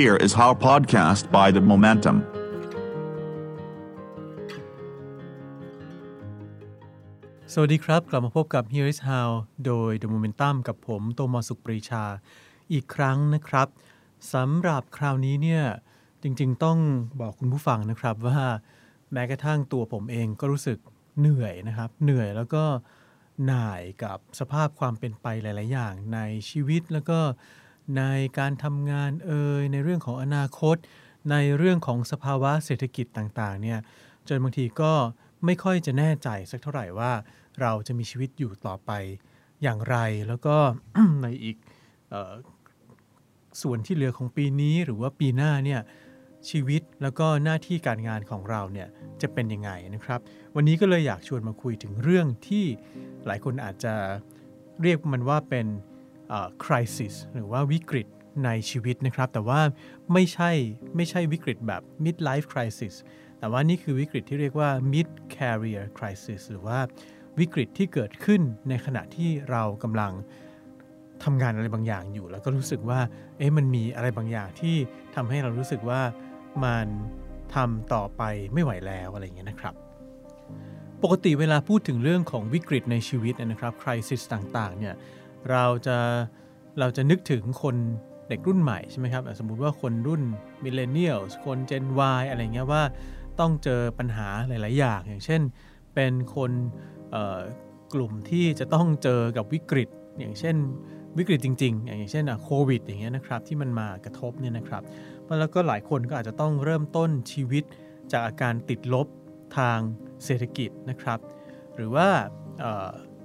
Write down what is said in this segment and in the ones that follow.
Here is our podcast by The Momentum. สวัสดีครับ กลับมาพบกับ Here is How โดย The Momentum กับผม โตมอสุขปรีชา อีกครั้งนะครับสำหรับคราวนี้เนี่ย จริงๆ ต้องบอกคุณผู้ฟังนะครับว่าแม้กระทั่งตัวผมเองก็รู้สึกเหนื่อยนะครับ เหนื่อยแล้วก็หน่ายกับสภาพความเป็นไปหลาย ๆ อย่างในชีวิตแล้วก็ ในการทำงานเอ่ยในเรื่องของอนาคต ในเรื่องของสภาวะเศรษฐกิจต่างๆเนี่ยจนบางทีก็ไม่ค่อยจะแน่ใจสักเท่าไหร่ว่า เราจะมีชีวิตอยู่ต่อไปอย่างไร แล้วก็ในอีกออส่วนที่เหลือของปีนี้หรือว่าปีหน้าเนี่ยชีวิตแล้วก็หน้าที่การงานของเราเนี่ยจะเป็นยังไงนะครับ วันนี้ก็เลยอยากชวนมาคุยถึงเรื่องที่หลายคนอาจจะเรียกมันว่าเป็น crisis หรือว่าวิกฤตในชีวิตนะครับ แต่ว่าไม่ใช่ไม่ใช่วิกฤตแบบ mid life crisis แต่ว่านี่คือวิกฤตที่เรียกว่า mid career crisis หรือว่าวิกฤตที่เกิดขึ้นในขณะที่เรากำลังทำงานอะไรบางอย่างอยู่ แล้วก็รู้สึกว่าเอ๊ะมันมีอะไรบางอย่างที่ทำให้เรารู้สึกว่ามันทำต่อไปไม่ไหวแล้วอะไรอย่างเงี้ยนะครับ ปกติเวลาพูดถึงเรื่องของวิกฤตในชีวิตนะครับ crisis ต่างๆเนี่ย เราจะเราจะนึกถึงคนเด็กรุ่นใหม่ใช่ไหมครับ สมมุติว่าคนรุ่น millennials คน Gen Y อะไรเงี้ยว่าต้องเจอปัญหาหลาย ๆ อย่าง อย่างเช่น เป็นคนกลุ่มที่จะต้องเจอกับวิกฤต อย่างเช่นวิกฤตจริง ๆ อย่างเช่นโควิด อย่างเงี้ยนะครับที่มันมากระทบเนี่ยนะครับแล้วก็หลายคนก็อาจจะต้องเริ่มต้นชีวิตจากอาการติดลบทางเศรษฐกิจนะครับ หรือว่าเ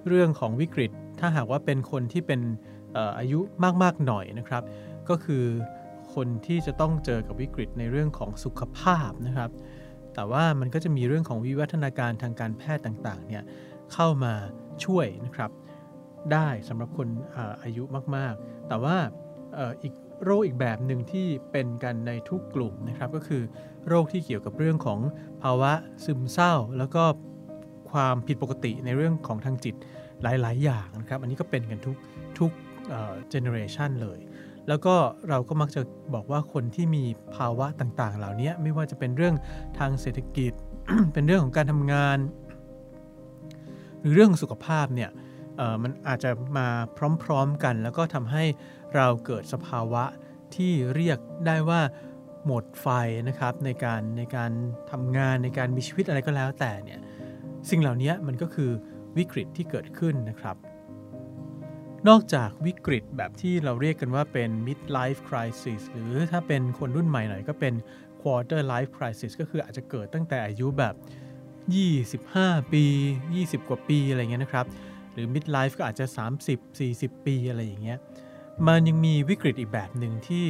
เรื่องของวิกฤต ถ้าหากว่าเป็นคนที่เป็นอายุมากๆหน่อยนะครับ ก็คือคนที่จะต้องเจอกับวิกฤตในเรื่องของสุขภาพนะครับ แต่ว่ามันก็จะมีเรื่องของวิวัฒนาการทางการแพทย์ต่างๆเนี่ยเข้ามาช่วยนะครับ ได้สำหรับคนอายุมากๆ แต่ว่าอีกโรคอีกแบบหนึ่งที่เป็นกันในทุกกลุ่มนะครับก็คือโรคที่เกี่ยวกับเรื่องของภาวะซึมเศร้า แล้วก็ความผิดปกติในเรื่องของทางจิต หลาย ๆ อย่างนะครับ อันนี้ก็เป็นกันทุกทุกเจเนอเรชันเลย แล้วก็เราก็มักจะบอกว่าคนที่มีภาวะต่าง ๆ เหล่านี้ไม่ว่าจะเป็นเรื่องทางเศรษฐกิจ เป็นเรื่องของการทำงาน หรือเรื่องสุขภาพเนี่ยมันอาจจะมาพร้อม ๆ กัน แล้วก็ทำให้เราเกิดสภาวะที่เรียกได้ว่าหมดไฟนะครับในการในการทำงานในการมีชีวิตอะไรก็แล้วแต่เนี่ยสิ่งเหล่านี้มันก็คือ วิกฤตที่เกิดขึ้นนะครับ นอกจากวิกฤตแบบที่เราเรียกกันว่าเป็น mid life crisis หรือถ้าเป็นคนรุ่นใหม่หน่อยก็เป็น quarter life crisis ก็คืออาจจะเกิดตั้งแต่อายุแบบ 25 ปี 20 กว่าปีอะไรเงี้ยนะครับ หรือ mid life ก็อาจจะ 30 40 ปีอะไรอย่างเงี้ย มันยังมีวิกฤตอีกแบบหนึ่งที่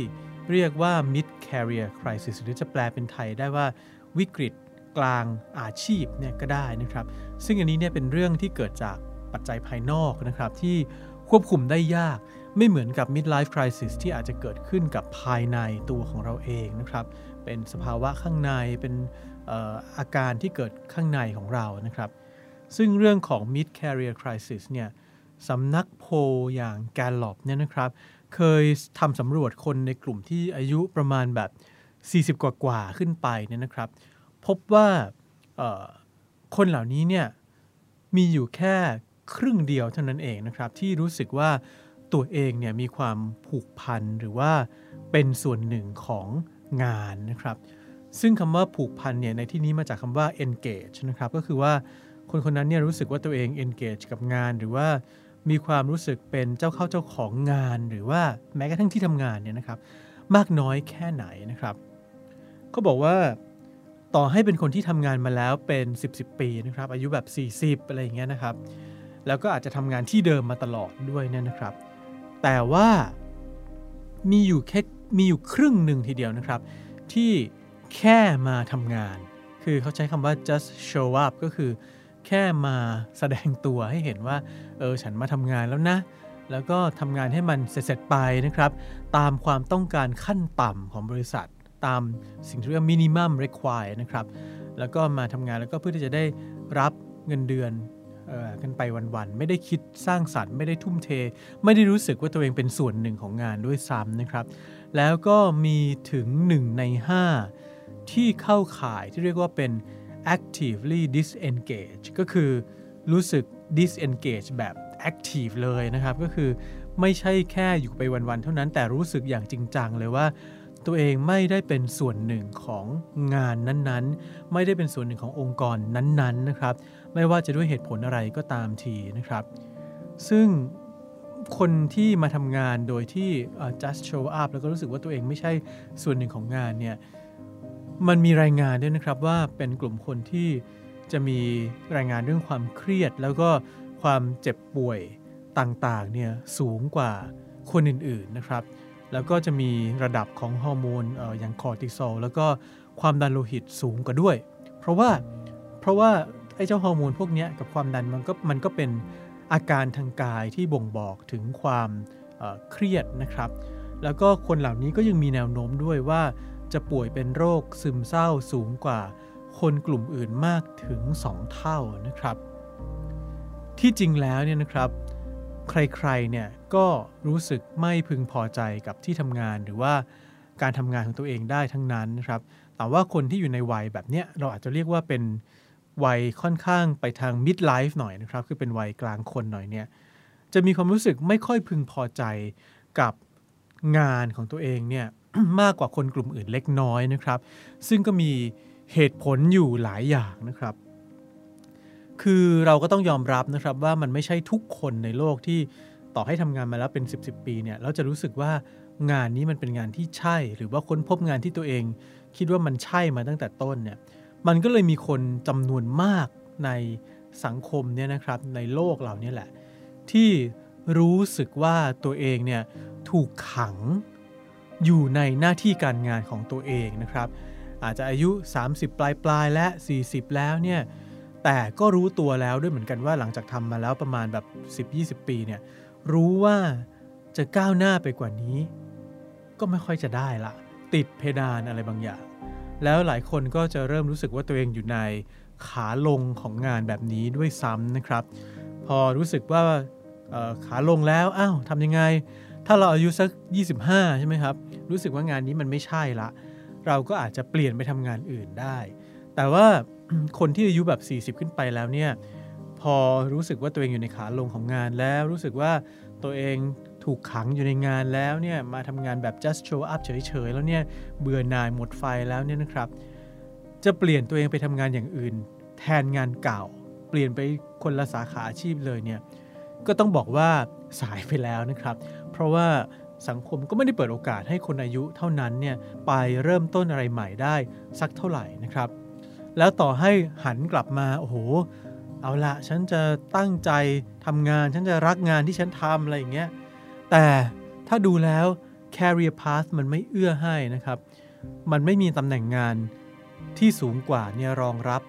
เรียกว่า mid career crisis หรือจะแปลเป็นไทยได้ว่าวิกฤต กลางอาชีพเนี่ยก็ได้นะครับ ซึ่งอันนี้เนี่ยเป็นเรื่องที่เกิดจากปัจจัยภายนอกนะครับที่ควบคุมได้ยากไม่เหมือนกับ midlife crisis ที่อาจจะเกิดขึ้นกับภายในตัวของเราเองนะครับ เป็นสภาวะข้างในเป็นอาการที่เกิดข้างในของเรานะครับ ซึ่งเรื่องของ mid career crisis เนี่ยสำนักโพอย่าง Gallup เนี่ยนะครับ เคยทำสำรวจคนในกลุ่มที่อายุประมาณแบบ 40 กว่ากว่าขึ้นไปเนี่ยนะครับ พบว่าคนเหล่านี้เนี่ยมีอยู่แค่ครึ่งเดียวเท่านั้นเองนะครับ ที่รู้สึกว่าตัวเองเนี่ยมีความผูกพันหรือว่าเป็นส่วนหนึ่งของงานนะครับ ซึ่งคำว่าผูกพันเนี่ยในที่นี้มาจากคำว่า engage นะครับก็คือว่าคนคนนั้นเนี่ยรู้สึกว่าตัวเอง engage กับงาน หรือว่ามีความรู้สึกเป็นเจ้าเข้าเจ้าของงาน หรือว่าแม้กระทั่งที่ทำงานเนี่ยนะครับ มากน้อยแค่ไหนนะครับเขาบอกว่า ต่อให้เป็นคนที่ทำงานมาแล้วเป็น 10บสปีนะครับ อายุแบบ 40 อะไรอย่างเงี้ยนะครับ แล้วก็อาจจะทำงานที่เดิมมาตลอดด้วยเนี่ยนะครับ แต่ว่ามีอยู่แค่มีอยู่ครึ่งหนึ่งทีเดียวนะครับ ที่แค่มาทำงาน คือเขาใช้คำว่า just show up ก็คือแค่มาแสดงตัวให้เห็นว่า เออ ฉันมาทำงานแล้วนะ แล้วก็ทำงานให้มันเสร็จๆไปนะครับ ตามความต้องการขั้นต่ำของบริษัท ตามสิ่งที่เรียกว่า minimum require นะครับ แล้วก็มาทำงานแล้วก็เพื่อที่จะได้รับเงินเดือนกันไปวันๆ ไม่ได้คิดสร้างสรรค์ไม่ได้ทุ่มเท ไม่ได้รู้สึกว่าตัวเองเป็นส่วนหนึ่งของงานด้วยซ้ำนะครับ แล้วก็มีถึง 1 ใน 5 ที่เข้าข่ายที่เรียกว่าเป็น actively disengage ก็คือรู้สึก disengage แบบ active เลยนะครับ ก็คือไม่ใช่แค่อยู่ไปวันๆ เท่านั้นแต่รู้สึกอย่างจริงจังเลยว่า ตัวเองไม่ได้เป็นส่วนหนึ่งของงานนั้นๆ ไม่ได้เป็นส่วนหนึ่งขององค์กรนั้นๆนะครับ ไม่ว่าจะด้วยเหตุผลอะไรก็ตามทีนะครับ ซึ่งคนที่มาทำงานโดยที่ just show up แล้วก็รู้สึกว่าตัวเองไม่ใช่ส่วนหนึ่งของงานเนี่ยมันมีรายงานด้วยนะครับว่าเป็นกลุ่มคนที่จะมีรายงานเรื่องความเครียด แล้วก็ความเจ็บป่วยต่างๆเนี่ยสูงกว่าคนอื่นๆนะครับ แล้วก็จะมีระดับของฮอร์โมนอย่างคอร์ติซอลแล้วก็ความดันโลหิตสูงกว่าด้วย เพราะว่าเพราะว่าไอ้เจ้าฮอร์โมนพวกนี้กับความดันมันก็มันก็เป็นอาการทางกายที่บ่งบอกถึงความเครียดนะครับ แล้วก็คนเหล่านี้ก็ยังมีแนวโน้มด้วยว่าจะป่วยเป็นโรคซึมเศร้าสูงกว่าคนกลุ่มอื่นมากถึง 2 เท่านะครับ ที่จริงแล้วเนี่ยนะครับ ใครๆเนี่ยก็รู้สึกไม่พึงพอใจกับที่ทำงานหรือว่าการทำงานของตัวเองได้ทั้งนั้นนะครับแต่ว่าคนที่อยู่ในวัยแบบเนี้ยเราอาจจะเรียกว่าเป็นวัยค่อนข้างไปทาง mid life หน่อยนะครับ คือเป็นวัยกลางคนหน่อยเนี่ยจะมีความรู้สึกไม่ค่อยพึงพอใจกับงานของตัวเองเนี่ยมากกว่าคนกลุ่มอื่นเล็กน้อยนะครับ ซึ่งก็มีเหตุผลอยู่หลายอย่างนะครับ คือเราก็ต้องยอมรับนะครับว่ามันไม่ใช่ทุกคนในโลกที่ต่อให้ทำงานมาแล้วเป็น 10บสปีเนี่ยเราจะรู้สึกว่างานนี้มันเป็นงานที่ใช่ หรือว่าค้นพบงานที่ตัวเอง คิดว่ามันใช่มาตั้งแต่ต้นเนี่ยมันก็เลยมีคนจำนวนมากในสังคมเนี่ยนะครับในโลกเหล่านี้แหละ ที่รู้สึกว่าตัวเองเนี่ยถูกขังอยู่ในหน้าที่การงานของตัวเองนะครับ อาจจะอายุ 30 ปลายปลายและ 40 แล้วเนี่ย แต่ก็รู้ตัวแล้วด้วยเหมือนกันว่าหลังจากทำมาแล้วประมาณแบบ 10-20 ปีเนี่ยรู้ว่าจะก้าวหน้าไปกว่านี้ ก็ไม่ค่อยจะได้ละ ติดเพดานอะไรบางอย่าง แล้วหลายคนก็จะเริ่มรู้สึกว่าตัวเองอยู่ในขาลงของงานแบบนี้ด้วยซ้ำนะครับ พอรู้สึกว่าขาลงแล้วอ้าวทำยังไง ถ้าเราอายุสัก 25 ใช่ไหมครับ รู้สึกว่างานนี้มันไม่ใช่ละ เราก็อาจจะเปลี่ยนไปทำงานอื่นได้ แต่ว่า คนที่อายุแบบ 40 ขึ้นไปแล้วเนี่ยพอรู้สึกว่าตัวเองอยู่ในขาลงของงานแล้ว รู้สึกว่าตัวเองถูกขังอยู่ในงานแล้วเนี่ยมาทำงานแบบ just show up เฉยๆ แล้วเนี่ยเบื่อหน่ายหมดไฟแล้วเนี่ยนะครับ จะเปลี่ยนตัวเองไปทำงานอย่างอื่น แทนงานเก่า เปลี่ยนไปคนละสาขาอาชีพเลยเนี่ยก็ต้องบอกว่าสายไปแล้วนะครับ เพราะว่าสังคมก็ไม่ได้เปิดโอกาสให้คนอายุเท่านั้นเนี่ยไปเริ่มต้นอะไรใหม่ได้สักเท่าไหร่นะครับ แล้วต่อให้หันกลับมาโอ้โหเอาละฉันจะตั้งใจทำงาน ฉันจะรักงานที่ฉันทำอะไรอย่างเงี้ยแต่ถ้าดูแล้ว career path มันไม่เอื้อให้นะครับ มันไม่มีตำแหน่งงานที่สูงกว่าเนี่ยรองรับ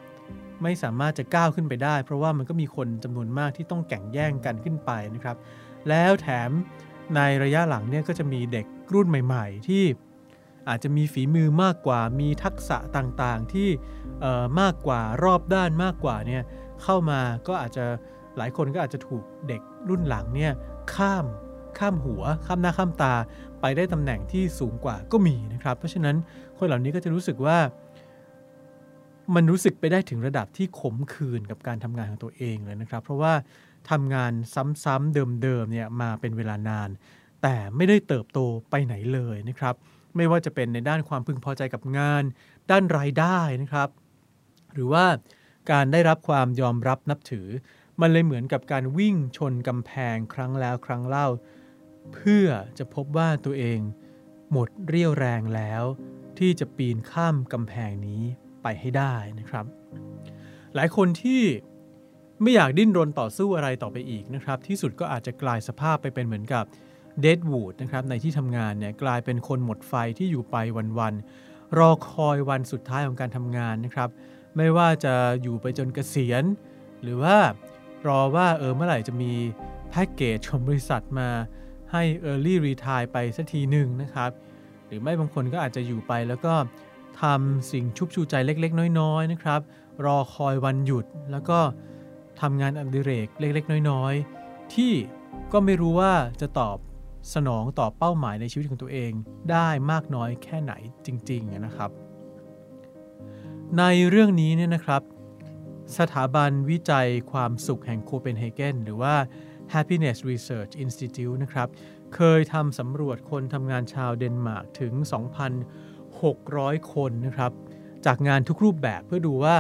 ไม่สามารถจะก้าวขึ้นไปได้ เพราะว่ามันก็มีคนจำนวนมากที่ต้องแข่งแย่งกันขึ้นไปนะครับ แล้วแถมในระยะหลังเนี่ยก็จะมีเด็กรุ่นใหม่ ๆ ที่ อาจจะมีฝีมือมากกว่า มีทักษะต่างๆ ที่มากกว่ารอบด้านมากกว่าเนี่ยเข้ามาก็อาจจะหลายคนก็อาจจะถูกเด็กรุ่นหลังเนี่ยข้ามข้ามหัว ข้ามหน้าข้ามตาไปได้ตำแหน่งที่สูงกว่าก็มีนะครับ เพราะฉะนั้นคนเหล่านี้ก็จะรู้สึกว่า มันรู้สึกไปได้ถึงระดับที่ขมขื่นกับการทำงานของตัวเองเลยนะครับ เพราะว่าทำงานซ้ำๆเดิมๆเนี่ยมาเป็นเวลานาน แต่ไม่ได้เติบโตไปไหนเลยนะครับ ไม่ว่าจะเป็นในด้านความพึงพอใจกับงาน ด้านรายได้นะครับ หรือว่าการได้รับความยอมรับนับถือ มันเลยเหมือนกับการวิ่งชนกำแพงครั้งแล้วครั้งเล่า เพื่อจะพบว่าตัวเอง หมดเรี่ยวแรงแล้ว ที่จะปีนข้ามกำแพงนี้ไปให้ได้นะครับ หลายคนที่ไม่อยากดิ้นรนต่อสู้อะไรต่อไปอีกนะครับ ที่สุดก็อาจจะกลายสภาพไปเป็นเหมือนกับ เดดวูดนะครับในที่ทำงานเนี่ยกลายเป็นคนหมดไฟที่อยู่ไปวันๆ รอคอยวันสุดท้ายของการทำงานนะครับ ไม่ว่าจะอยู่ไปจนเกษียณ หรือว่ารอว่าเออเมื่อไหร่จะมีแพ็กเกจของบริษัทมาให้ Early Retire ไปสักทีหนึ่งนะครับ หรือไม่บางคนก็อาจจะอยู่ไปแล้วก็ทำสิ่งชุบชูใจเล็กๆ น้อยๆนะครับ รอคอยวันหยุดแล้วก็ทำงานอดิเรกเล็กๆ น้อยๆ ที่ก็ไม่รู้ว่าจะตอบ สนองต่อเป้าหมายในชีวิตของตัวเองได้มากน้อยแค่ไหนจริง ๆนะครับ ในเรื่องนี้เนี่ยนะครับ สถาบันวิจัยความสุขแห่งโคเปนเฮเกนหรือว่า Happiness Research Institute นะครับ เคยทำสำรวจคนทำงานชาวเดนมาร์กถึง 2,600 คนนะครับ จากงานทุกรูปแบบเพื่อดูว่า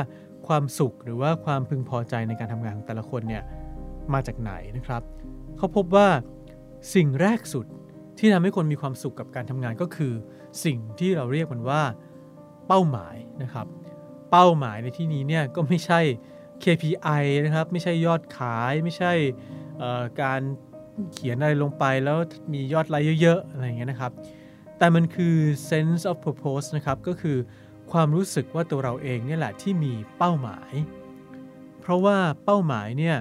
ความสุขหรือว่าความพึงพอใจในการทำงานของแต่ละคนเนี่ยมาจากไหนนะครับ เขาพบว่า สิ่งแรกสุดที่ทำให้คนมีความสุขกับการทำงานก็คือ สิ่งที่เราเรียกมันว่า เป้าหมายนะครับ เป้าหมายในที่นี้เนี่ยก็ไม่ใช่ KPI นะครับ ไม่ใช่ยอดขาย ไม่ใช่การเขียนอะไรลงไปแล้วมียอดไลค์เยอะๆอะไรอย่างเงี้ยนะครับ แต่มันคือ sense of purpose นะครับ ก็คือความรู้สึกว่าตัวเราเองเนี่ยแหละที่มีเป้าหมาย เพราะว่าเป้าหมายเนี่ย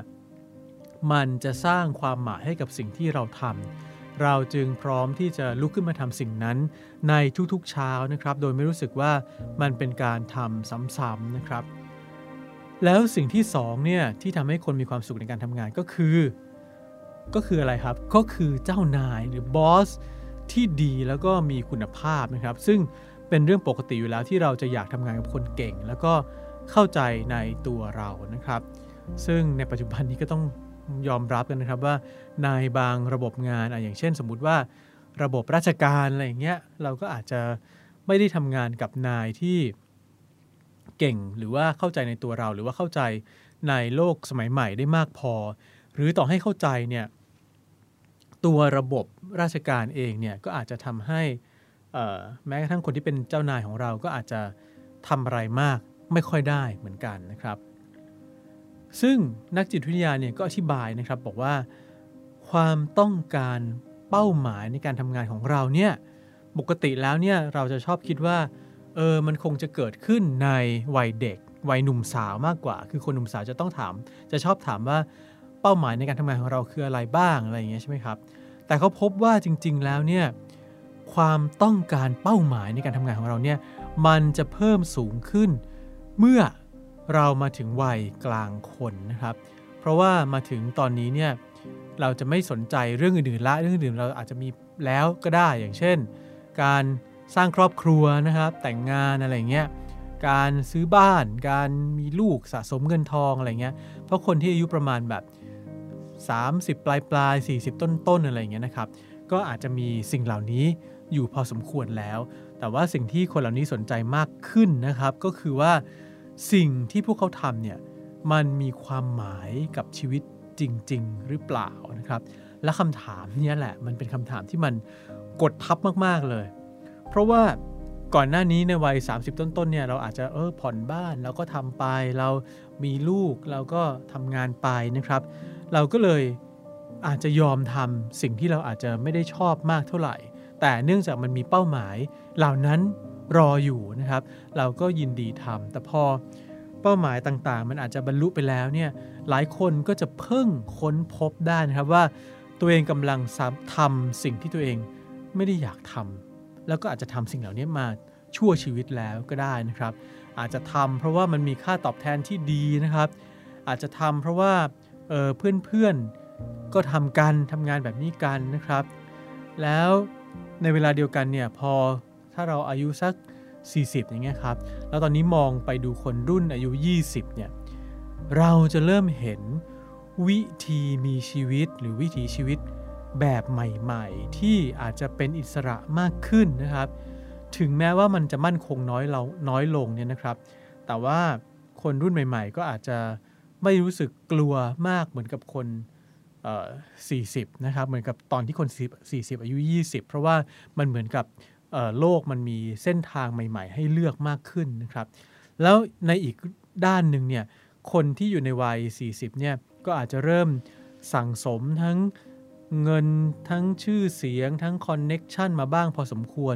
มันจะสร้างความหมายให้กับสิ่งที่เราทำเราจึงพร้อมที่จะลุกขึ้นมาทำสิ่งนั้น ในทุกๆเช้านะครับ โดยไม่รู้สึกว่ามันเป็นการทำซ้ำๆนะครับ แล้วสิ่งที่สองเนี่ยที่ทำให้คนมีความสุขในการทำงานก็คือ ก็คืออะไรครับ ก็คือเจ้านายหรือบอสที่ดีแล้วก็มีคุณภาพนะครับ ซึ่งเป็นเรื่องปกติอยู่แล้วที่เราจะอยากทำงานกับคนเก่ง แล้วก็เข้าใจในตัวเรานะครับ ซึ่งในปัจจุบันนี้ก็ต้อง ยอมรับกันนะครับว่าในบางระบบงานออย่างเช่น สมมุติว่าระบบราชการอะไรอย่างเงี้ยเราก็อาจจะไม่ได้ทำงานกับนายที่เก่งหรือว่าเข้าใจในตัวเรา หรือว่าเข้าใจในโลกสมัยใหม่ได้มากพอ หรือต่อให้เข้าใจเนี่ยตัวระบบราชการเองเนี่ยก็อาจจะทำให้แม้กระทั่งคนที่เป็นเจ้านายของเราก็อาจจะทำอะไรมากไม่ค่อยได้เหมือนกันนะครับ ซึ่งนักจิตวิทยาเนี่ยก็อธิบายนะครับบอกว่า ความต้องการเป้าหมายในการทำงานของเราเนี่ยปกติแล้วเนี่ยเราจะชอบคิดว่าเออมันคงจะเกิดขึ้นในวัยเด็ก วัยหนุ่มสาวมากกว่า คือคนหนุ่มสาวจะต้องถาม จะชอบถามว่าเป้าหมายในการทำงานของเราคืออะไรบ้างอะไรอย่างเงี้ยใช่ไหมครับ แต่เขาพบว่าจริง ๆ แล้วเนี่ยความต้องการเป้าหมายในการทำงานของเราเนี่ยมันจะเพิ่มสูงขึ้น เมื่อ เรามาถึงวัยกลางคนนะครับ เพราะว่ามาถึงตอนนี้เนี่ยเราจะไม่สนใจเรื่องอื่นๆละเรื่องอื่นเราอาจจะมีแล้วก็ได้อย่างเช่น การสร้างครอบครัวนะครับแต่งงานอะไรเงี้ยการซื้อบ้าน การมีลูกสะสมเงินทองอะไรเงี้ยเพราะคนที่อายุประมาณแบบ 30 ปลายปลาย40 ต้นต้นอะไรเงี้ยนะครับ ก็อาจจะมีสิ่งเหล่านี้อยู่พอสมควรแล้ว แต่ว่าสิ่งที่คนเหล่านี้สนใจมากขึ้นนะครับ ก็คือว่า สิ่งที่พวกเขาทำเนี่ยมันมีความหมายกับชีวิตจริง ๆ หรือเปล่านะครับ และคำถามนี้แหละมันเป็นคำถามที่มันกดทับมากๆเลย เพราะว่าก่อนหน้านี้ในวัย 30 ต้นๆเนี่ยเราอาจจะเออผ่อนบ้านเราก็ทำไปเรามีลูกเราก็ทำงานไปนะครับ เราก็เลยอาจจะยอมทำสิ่งที่เราอาจจะไม่ได้ชอบมากเท่าไหร่ แต่เนื่องจากมันมีเป้าหมาย เหล่านั้น รออยู่นะครับ เราก็ยินดีทำแต่พอเป้าหมายต่างๆ มันอาจจะบรรลุไปแล้วเนี่ยหลายคนก็จะเพิ่งค้นพบได้นะครับว่าตัวเองกำลังทำสิ่งที่ตัวเองไม่ได้อยากทำแล้วก็อาจจะทำสิ่งเหล่านี้มาชั่วชีวิตแล้วก็ได้นะครับ อาจจะทำเพราะว่ามันมีค่าตอบแทนที่ดีนะครับ อาจจะทำเพราะว่าเเพื่อนๆก็ทำกันทำงานแบบนี้กันนะครับ แล้วในเวลาเดียวกันเนี่ยพอ ถ้าเราอายุสัก 40 อย่างเงี้ยครับ แล้วตอนนี้มองไปดูคนรุ่นอายุ 20 เนี่ย เราจะเริ่มเห็นวิธีมีชีวิตหรือวิถีชีวิตแบบใหม่ๆ ที่อาจจะเป็นอิสระมากขึ้นนะครับ ถึงแม้ว่ามันจะมั่นคงน้อยเราน้อยลงเนี่ยนะครับ แต่ว่าคนรุ่นใหม่ๆ ก็อาจจะไม่รู้สึกกลัวมากเหมือนกับคน40 นะครับ เหมือนกับตอนที่คน 40 อายุ 20 เพราะว่ามันเหมือนกับ โลกมันมีเส้นทางใหม่ ๆ ให้เลือกมากขึ้นนะครับ แล้วในอีกด้านหนึ่งเนี่ยคนที่อยู่ในวัย 40เนี่ยก็อาจจะเริ่มสั่งสมทั้งเงินทั้งชื่อเสียง ทั้งคอนเน็กชันมาบ้างพอสมควร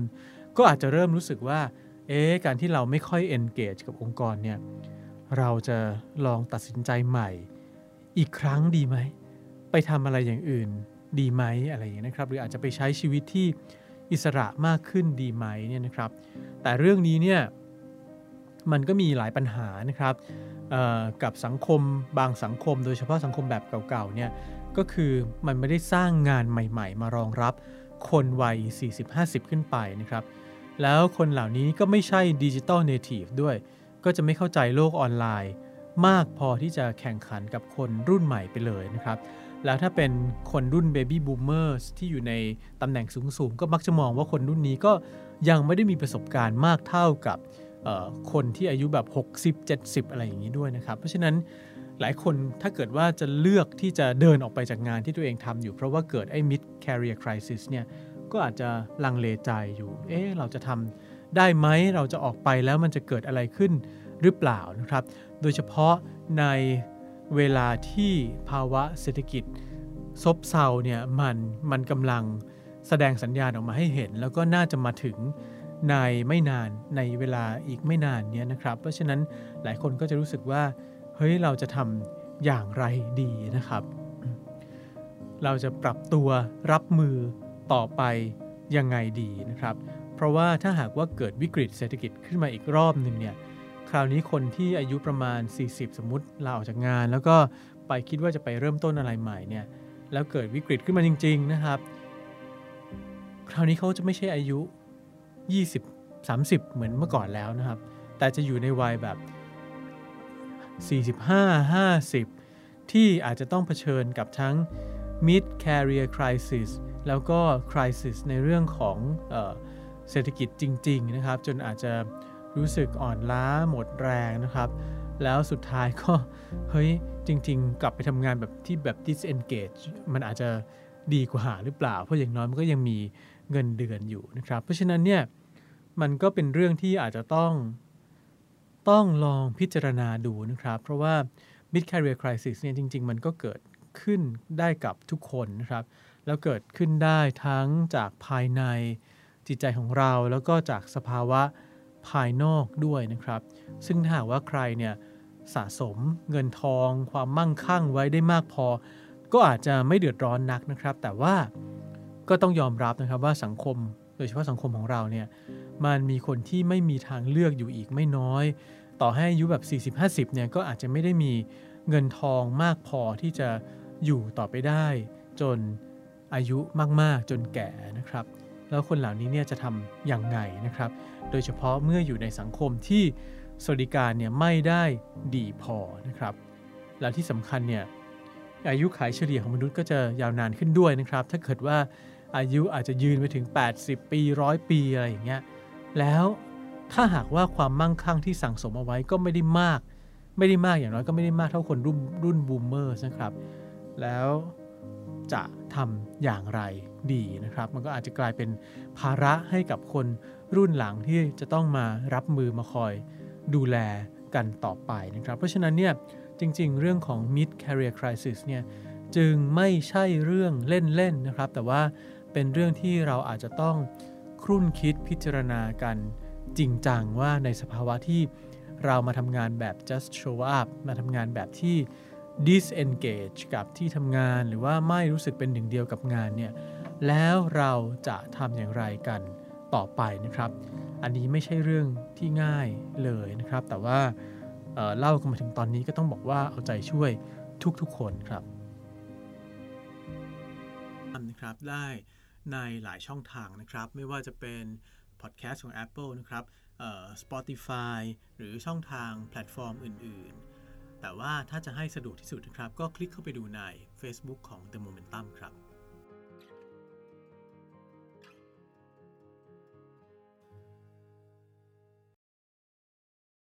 ก็อาจจะเริ่มรู้สึกว่า เอ๊การที่เราไม่ค่อย engage กับองค์กรเนี่ยเราจะลองตัดสินใจใหม่ อีกครั้งดีไหม ไปทำอะไรอย่างอื่นดีไหมอะไรอย่างนี้นะครับ หรืออาจจะไปใช้ชีวิตที่ อิสระมากขึ้นดีไหมเนี่ยนะครับ แต่เรื่องนี้เนี่ยมันก็มีหลายปัญหานะครับกับสังคมบางสังคม โดยเฉพาะสังคมแบบเก่าๆเนี่ยก็คือมันไม่ได้สร้างงานใหม่ๆ มารองรับคนวัย 40-50 ขึ้นไปนะครับ แล้วคนเหล่านี้ก็ไม่ใช่ digital native ด้วย ก็จะไม่เข้าใจโลกออนไลน์ มากพอที่จะแข่งขันกับคนรุ่นใหม่ไปเลยนะครับ แล้วถ้าเป็นคนรุ่น baby boomers ที่อยู่ในตำแหน่งสูงๆ ก็มักจะมองว่าคนรุ่นนี้ก็ยังไม่ได้มีประสบการณ์มากเท่ากับคนที่อายุแบบ 60 70 อะไรอย่างนี้ด้วยนะครับ เพราะฉะนั้นหลายคนถ้าเกิดว่าจะเลือกที่จะเดินออกไปจากงานที่ตัวเองทำอยู่ เพราะว่าเกิดไอ้ mid career crisis เนี่ยก็อาจจะลังเลใจอยู่ เอ๊ะเราจะทำได้ไหมเราจะออกไปแล้วมันจะเกิดอะไรขึ้นหรือเปล่านะครับ โดยเฉพาะใน เวลาที่ภาวะเศรษฐกิจ ซบเซาเนี่ยมันมันกำลังแสดงสัญญาณออกมาให้เห็น แล้วก็น่าจะมาถึงในไม่นานในเวลาอีกไม่นานเนี้ยนะครับ เพราะฉะนั้นหลายคนก็จะรู้สึกว่า เฮ้ยเราจะทำอย่างไรดีนะครับ เราจะปรับตัวรับมือต่อไปยังไงดีนะครับ เพราะว่าถ้าหากว่าเกิดวิกฤตเศรษฐกิจขึ้นมาอีกรอบหนึ่งเนี่ย คราวนี้คนที่อายุประมาณ 40 สมมติลาออกจากงาน แล้วก็ไปคิดว่าจะไปเริ่มต้นอะไรใหม่เนี่ยแล้วเกิดวิกฤตขึ้นมาจริง ๆ นะครับ คราวนี้เขาจะไม่ใช่อายุ 20 30 เหมือนเมื่อก่อนแล้วนะครับ แต่จะอยู่ในวัยแบบ 45 50 ที่อาจจะต้องเผชิญกับทั้ง mid career crisis แล้วก็ crisis ในเรื่องของเออเศรษฐกิจจริง ๆ นะครับ จนอาจจะ รู้สึกอ่อนล้าหมดแรงนะครับ แล้วสุดท้ายก็ เฮ้ย จริง ๆ กลับไปทำงานแบบที่แบบ disengage มันอาจจะดีกว่าหรือเปล่า เพราะอย่างน้อยมันก็ยังมีเงินเดือนอยู่นะครับ เพราะฉะนั้นเนี่ยมันก็เป็นเรื่องที่อาจจะต้อง ต้องลองพิจารณาดูนะครับ เพราะว่า mid career crisis เนี่ยจริง ๆ มันก็เกิดขึ้นได้กับทุกคนนะครับ แล้วเกิดขึ้นได้ทั้งจากภายในจิตใจของเราแล้วก็จากสภาวะ ภายนอกด้วยนะครับ ซึ่งถ้าหากว่าใครเนี่ยสะสมเงินทอง ความมั่งคั่งไว้ได้มากพอ ก็อาจจะไม่เดือดร้อนนักนะครับ แต่ว่าก็ต้องยอมรับนะครับว่าสังคม โดยเฉพาะสังคมของเราเนี่ยมันมีคนที่ไม่มีทางเลือกอยู่อีกไม่น้อย ต่อให้อายุแบบ 40-50เนี่ยก็อาจจะไม่ได้มีเงินทองมากพอที่จะอยู่ต่อไปได้ จนอายุมาก ๆ จนแก่นะครับ แล้วคนเหล่านี้เนี่ยจะทำอย่างไงนะครับ โดยเฉพาะเมื่ออยู่ในสังคมที่สวัสดิการเนี่ยไม่ได้ดีพอนะครับ แล้วที่สำคัญเนี่ยอายุขัยเฉลี่ยของมนุษย์ก็จะยาวนานขึ้นด้วยนะครับ ถ้าเกิดว่าอายุอาจจะยืนไปถึง 80 ปีร้อยปีอะไรอย่างเงี้ยแล้วถ้าหากว่าความมั่งคั่งที่สั่งสมเอาไว้ก็ไม่ได้มาก ไม่ได้มากอย่างน้อยก็ไม่ได้มากเท่าคนรุ่นรุ่น boomer นะครับ แล้ว จะทำอย่างไรดีนะครับ มันก็อาจจะกลายเป็นภาระให้กับคนรุ่นหลังที่จะต้องมารับมือมาคอยดูแลกันต่อไปนะครับ เพราะฉะนั้นเนี่ยจริงๆ เรื่องของ mid career crisis เนี่ยจึงไม่ใช่เรื่องเล่นๆนะครับ แต่ว่าเป็นเรื่องที่เราอาจจะต้องครุ่นคิดพิจารณากันจริงจังว่าในสภาวะที่เรามาทำงานแบบ just show up มาทำงานแบบที่ disengage กับที่ทำงานหรือว่าไม่รู้สึกเป็นหนึ่งเดียวกับงานเนี่ยแล้วเราจะทำอย่างไรกันต่อไปนะครับ อันนี้ไม่ใช่เรื่องที่ง่ายเลยนะครับ แต่ว่าเเล่ากันมาถึงตอนนี้ก็ต้องบอกว่าเอาใจช่วยทุกๆคนครับนะครับได้ในหลายช่องทางนะครับ ไม่ว่าจะเป็นพอดแคสต์ของ Apple นะครับ Spotify หรือช่องทางแพลตฟอร์มอื่น ๆ แต่ว่าถ้าจะให้สะดวกที่สุดนะครับ ก็คลิกเข้าไปดูใน Facebook ของ The Momentum ครับ